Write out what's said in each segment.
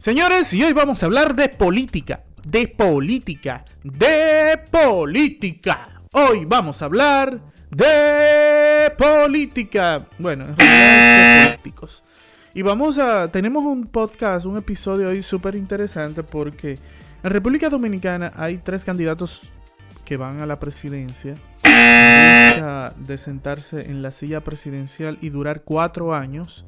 Señores, y hoy vamos a hablar de política. De política. De política. Hoy vamos a hablar de política. Bueno, en realidad de políticos. Y vamos a. Tenemos un podcast, un episodio hoy súper interesante porque en República Dominicana hay tres candidatos que van a la presidencia. De sentarse en la silla presidencial y durar cuatro años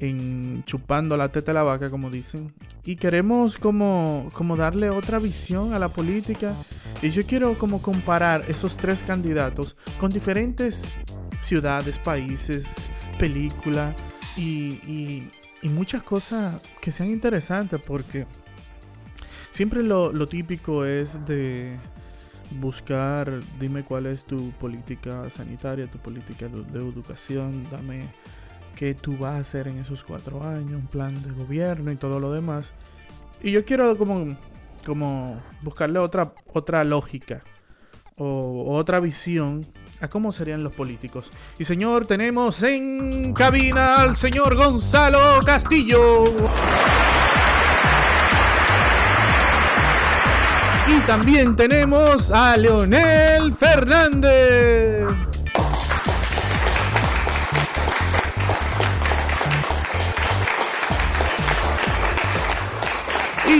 en chupando la teta de la vaca, como dicen. Y queremos como, como darle otra visión a la política. Y yo quiero como comparar esos tres candidatos con diferentes ciudades, países, películas y, y, muchas cosas que sean interesantes porque siempre lo, lo típico es de buscar, dime cuál es tu política sanitaria, tu política de educación, dame qué tú vas a hacer en esos cuatro años, un plan de gobierno y todo lo demás. Y yo quiero como, como buscarle otra, otra lógica o, o otra visión a cómo serían los políticos. Y señor, tenemos en cabina al señor Gonzalo Castillo. Y también tenemos a Leonel Fernández.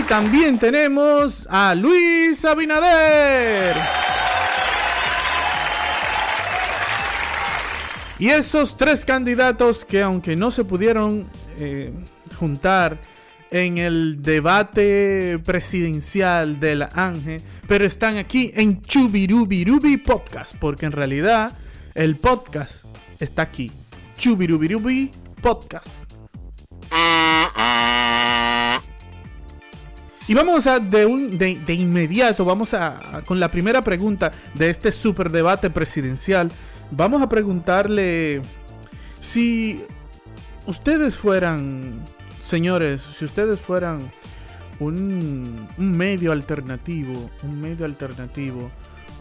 También tenemos a Luis Abinader. Y esos tres candidatos que aunque no se pudieron eh, juntar en el debate presidencial de la ANGE, pero están aquí en Chubirubirubi Podcast, porque en realidad el podcast está aquí. Chubirubirubi Podcast. Y vamos a de, un, de, inmediato, vamos a, a, con la primera pregunta de este super debate presidencial. Vamos a preguntarle si ustedes fueran, señores, si ustedes fueran un, un medio alternativo, un medio alternativo,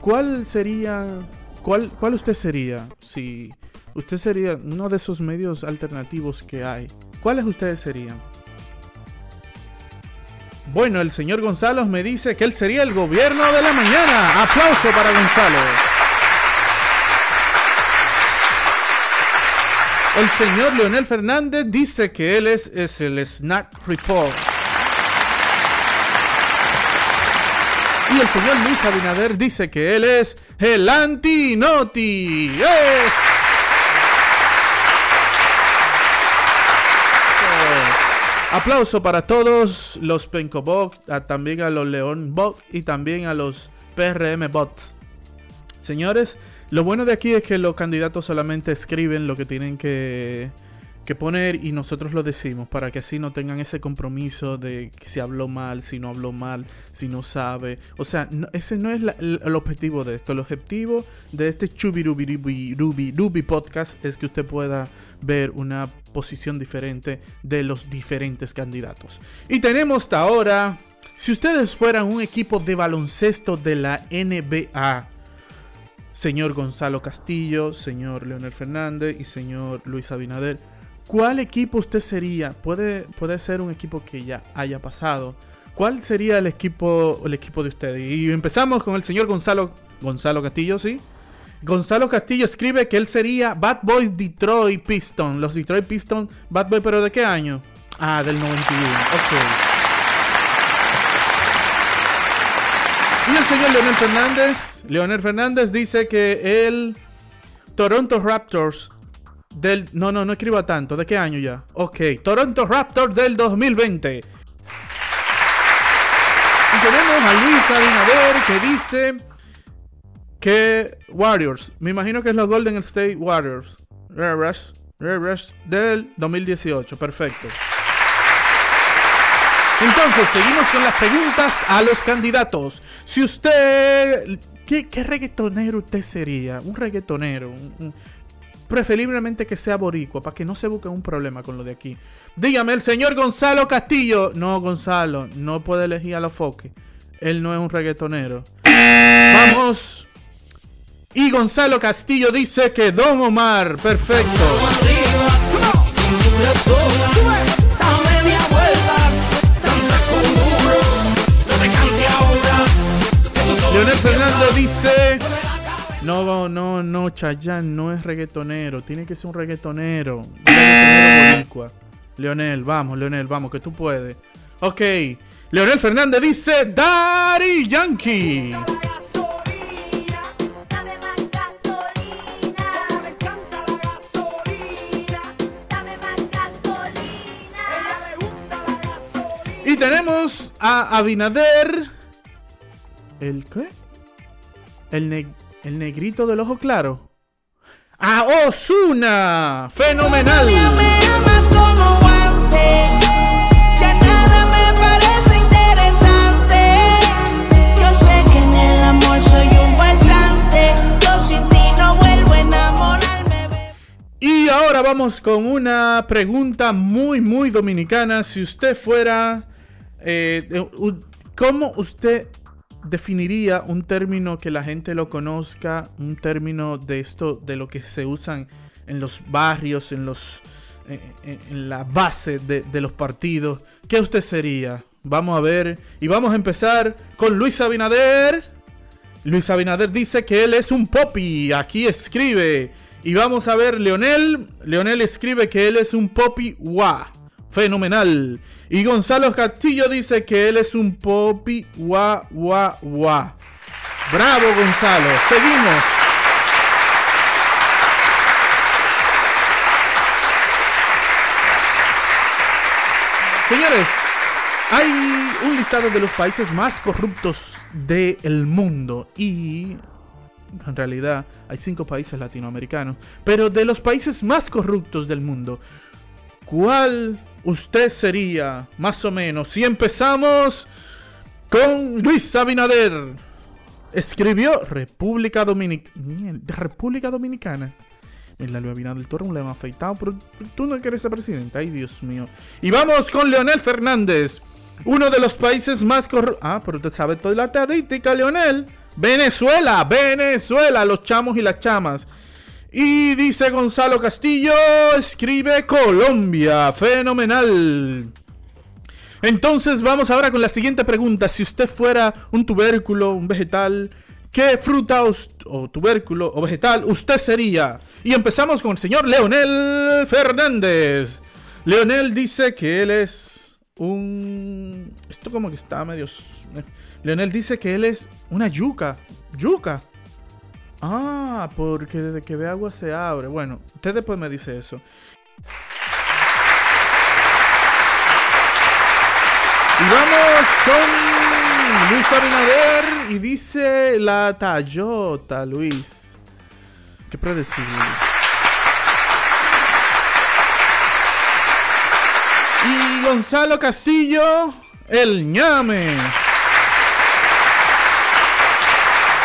¿cuál sería, cuál, cuál usted sería? Si usted sería uno de esos medios alternativos que hay, ¿cuáles ustedes serían? Bueno, el señor Gonzalo me dice que él sería el gobierno de la mañana. Aplauso para Gonzalo. El señor Leonel Fernández dice que él es, es el Snack Report. Y el señor Luis Abinader dice que él es el Antinoti. ¡Es! Aplauso para todos los Pencobot, también a los León Bot y también a los PRM Bots. Señores, lo bueno de aquí es que los candidatos solamente escriben lo que tienen que, que, poner y nosotros lo decimos para que así no tengan ese compromiso de si habló mal, si no habló mal, si no sabe. O sea, no, ese no es la, el, objetivo de esto. El objetivo de este Chubirubirubi podcast es que usted pueda ver una posición diferente de los diferentes candidatos. Y tenemos hasta ahora, si ustedes fueran un equipo de baloncesto de la NBA, señor Gonzalo Castillo, señor Leonel Fernández y señor Luis Abinader, ¿cuál equipo usted sería? Puede, puede ser un equipo que ya haya pasado. ¿Cuál sería el equipo, el equipo de ustedes? Y empezamos con el señor Gonzalo, Gonzalo Castillo, ¿sí? Gonzalo Castillo escribe que él sería Bad Boys Detroit Piston. Los Detroit Piston, Bad Boy, pero ¿de qué año? Ah, del 91. Ok. Y el señor Leonel Fernández. Leonel Fernández dice que el Toronto Raptors del. No, no, no escriba tanto. ¿De qué año ya? Ok. Toronto Raptors del 2020. Y tenemos a Luis Abinader que dice que Warriors, me imagino que es los Golden State Warriors. Rush, Rush del 2018, perfecto. Entonces, seguimos con las preguntas a los candidatos. Si usted... ¿Qué, qué reggaetonero usted sería? Un reggaetonero. Preferiblemente que sea boricua, para que no se busque un problema con lo de aquí. Dígame, el señor Gonzalo Castillo. No, Gonzalo, no puede elegir a los foques. Él no es un reggaetonero. Vamos y Gonzalo Castillo dice que Don Omar, perfecto. Leonel Fernando dice, no, no, no, Chayán no es reggaetonero, tiene que ser un reggaetonero. Leonel, vamos, Leonel, vamos, que tú puedes. Ok, Leonel Fernández dice, Daddy Yankee. A Abinader. ¿El qué? El, ne- el negrito del ojo claro. A Osuna. Fenomenal. me amas como antes. Ya nada me parece interesante. Yo sé que en el amor soy un falsante. Yo sin ti no vuelvo a enamorarme. bebé. Y ahora vamos con una pregunta muy, muy dominicana. Si usted fuera... eh, ¿Cómo usted definiría un término que la gente lo conozca? Un término de esto, de lo que se usan en los barrios, en los... en, la base de, de los partidos. ¿Qué usted sería? Vamos a ver. Y vamos a empezar con Luis Abinader. Luis Abinader dice que él es un popi. Aquí escribe. Y vamos a ver, Leonel. Leonel escribe que él es un popi guá. Fenomenal. Y Gonzalo Castillo dice que él es un popi guá guá guá. Bravo, Gonzalo. Seguimos. Señores, hay un listado de los países más corruptos del mundo y en realidad hay cinco países latinoamericanos, pero de los países más corruptos del mundo, ¿cuál usted sería más o menos? Si empezamos con Luis Abinader, escribió República Dominicana. República Dominicana. Mira, Luis Abinader, tú eres un lema afeitado, pero tú no quieres ser presidente. Ay, Dios mío. Y vamos con Leonel Fernández. Uno de los países más corruptos. Ah, pero usted sabe toda la estadística, Leonel. Venezuela, Venezuela, los chamos y las chamas. Y dice Gonzalo Castillo, escribe Colombia. Fenomenal. Entonces vamos ahora con la siguiente pregunta. Si usted fuera un tubérculo, un vegetal, ¿qué fruta o tubérculo o vegetal usted sería? Y empezamos con el señor Leonel Fernández. Leonel dice que él es un... Esto como que está medio... eh. Leonel dice que él es una yuca. Yuca. Ah, porque desde que ve agua se abre. Bueno, usted después me dice eso. Y vamos con Luis Abinader y dice la Tayota, Luis. Qué predecible. Y Gonzalo Castillo, el ñame.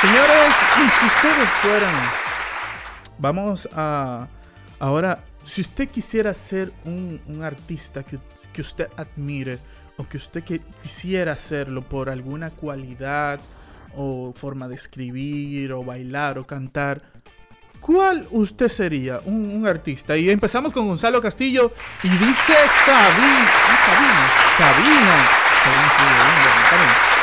Señores, si ustedes fueran, vamos a ahora, si usted quisiera ser un, artista que, que usted admire o que usted quisiera hacerlo por alguna cualidad o forma de escribir o bailar o cantar, ¿cuál usted sería un, un artista? Y empezamos con Gonzalo Castillo y dice Sabina. Ah, Sabina. Sabina. Sabina estuvo bien, bueno, está bien.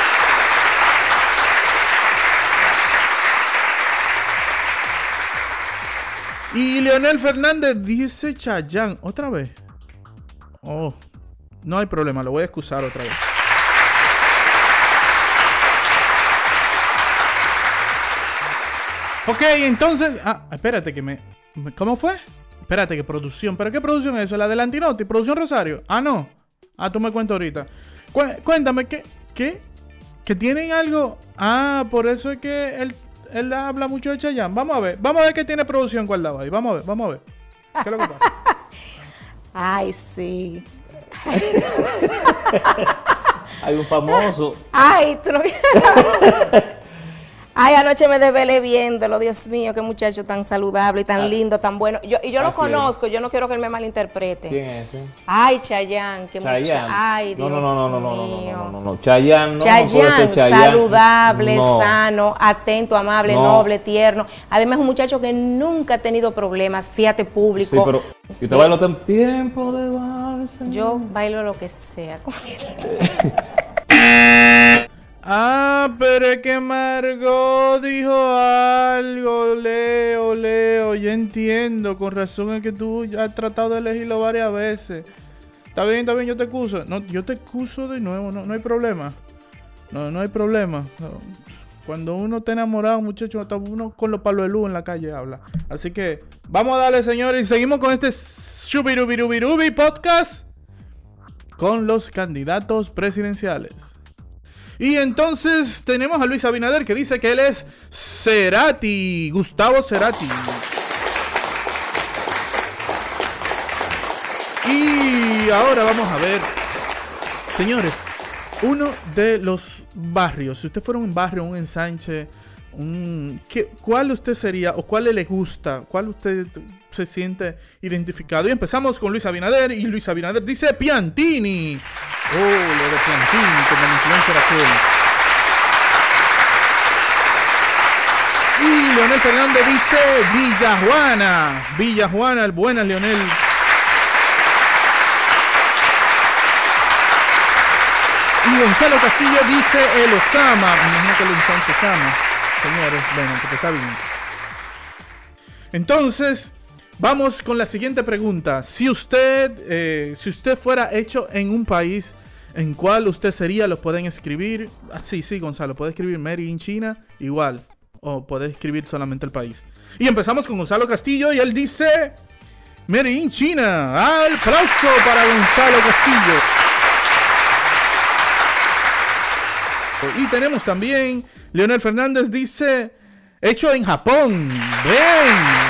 Y Leonel Fernández dice Chayán. ¿Otra vez? Oh, no hay problema, lo voy a excusar otra vez. Ok, entonces. Ah, espérate que me. ¿Cómo fue? Espérate, que producción. ¿Pero qué producción es eso? ¿La del Antinoti? ¿Producción Rosario? Ah, no. Ah, tú me cuentas ahorita. Cué- cuéntame, ¿qué? ¿Qué? ¿Que tienen algo? Ah, por eso es que él, él habla mucho de Chayanne. Vamos a ver. Vamos a ver qué tiene producción guardado ahí. Vamos a ver, vamos a ver. ¿Qué es lo que pasa? Ay, sí. Hay un famoso. Ay, tú no- Ay, anoche me desvelé viéndolo, Dios mío, qué muchacho tan saludable y tan Ah. lindo, tan bueno. Yo, y yo lo conozco, yo no quiero que él me malinterprete. ¿Quién es ese? Ay, Chayán, qué muchacho. Ay, no, Dios no, no, no, no, no, mío. no, no, no, no. No, no puede Chayanne, ser Chayanne. saludable, No. sano, atento, amable, No. noble, tierno. Además, es un muchacho que nunca ha tenido problemas, fíjate público. Sí, pero. ¿Y te bailo tiempo de vals? Yo bailo lo que sea con él. Ah, pero es que Margot dijo algo, Leo, Leo, ya entiendo, con razón es que tú has tratado de elegirlo varias veces. Está bien, está bien, yo te excuso. No, yo te excuso de nuevo, no, no hay problema. No, no hay problema. Cuando uno está enamorado, muchachos, hasta uno con los palos de luz en la calle habla. Así que vamos a darle, señores, y seguimos con este Shubirubirubirubi podcast con los candidatos presidenciales. Y entonces tenemos a Luis Abinader que dice que él es Cerati, Gustavo Cerati. Y ahora vamos a ver, señores, uno de los barrios, si usted fuera un barrio, un ensanche, un, ¿qué- ¿cuál usted sería o cuál le gusta? ¿Cuál usted se siente identificado? Y empezamos con Luis Abinader y Luis Abinader dice Piantini. Oh, lo de Piantini, como influencer aquel. Y Leonel Fernández dice Villa Juana. Villa Juana, el buena Leonel. Y Gonzalo Castillo dice el Osama. Me imagino que el Osama. Señores, bueno, porque está bien. Entonces, vamos con la siguiente pregunta. Si usted, eh, si usted fuera hecho en un país en cuál usted sería, lo pueden escribir. Ah, sí, sí, Gonzalo, puede escribir Mary in China, igual. O puede escribir solamente el país. Y empezamos con Gonzalo Castillo y él dice... Mary in China. Aplauso para Gonzalo Castillo. Y tenemos también Leonel Fernández dice, hecho en Japón. Ven.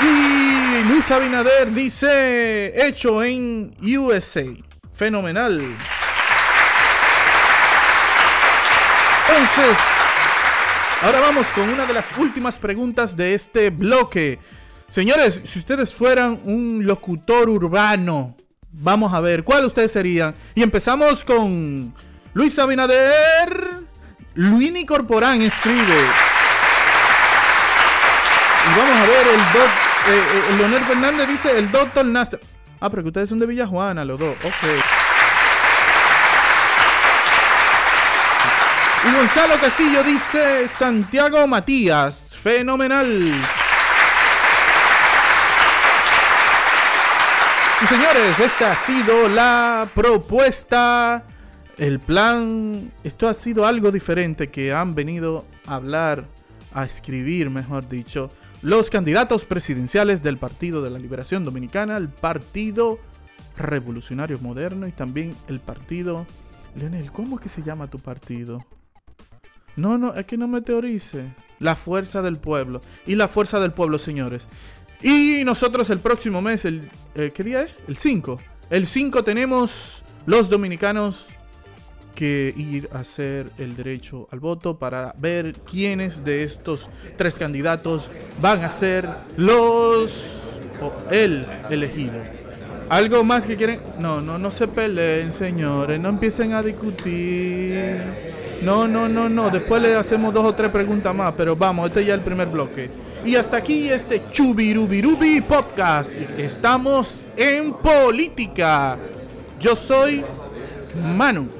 Y Luis Abinader dice, hecho en USA. Fenomenal. Entonces, ahora vamos con una de las últimas preguntas de este bloque. Señores, si ustedes fueran un locutor urbano, vamos a ver cuál ustedes serían. Y empezamos con Luis Abinader. Luini Corporán escribe. Y vamos a ver el doc, eh, eh, Leonel Fernández dice el doctor Nasser. Ah, pero que ustedes son de Villa Juana, los dos. Ok. Y Gonzalo Castillo dice Santiago Matías. Fenomenal. Y señores, esta ha sido la propuesta, el plan. Esto ha sido algo diferente que han venido a hablar, a escribir, mejor dicho, los candidatos presidenciales del Partido de la Liberación Dominicana, el Partido Revolucionario Moderno y también el Partido... Leonel, ¿cómo es que se llama tu partido? No, no, es que no me teorice. La fuerza del pueblo. Y la fuerza del pueblo, señores. Y nosotros el próximo mes, el, eh, ¿qué día es? El 5. El 5 tenemos los dominicanos que ir a hacer el derecho al voto para ver quiénes de estos tres candidatos van a ser los o el elegido. ¿Algo más que quieren? No, no, no se peleen, señores. No empiecen a discutir. No, no, no, no. Después le hacemos dos o tres preguntas más. Pero vamos, este ya es el primer bloque. Y hasta aquí este Chubirubirubi Podcast. Estamos en política. Yo soy Manu.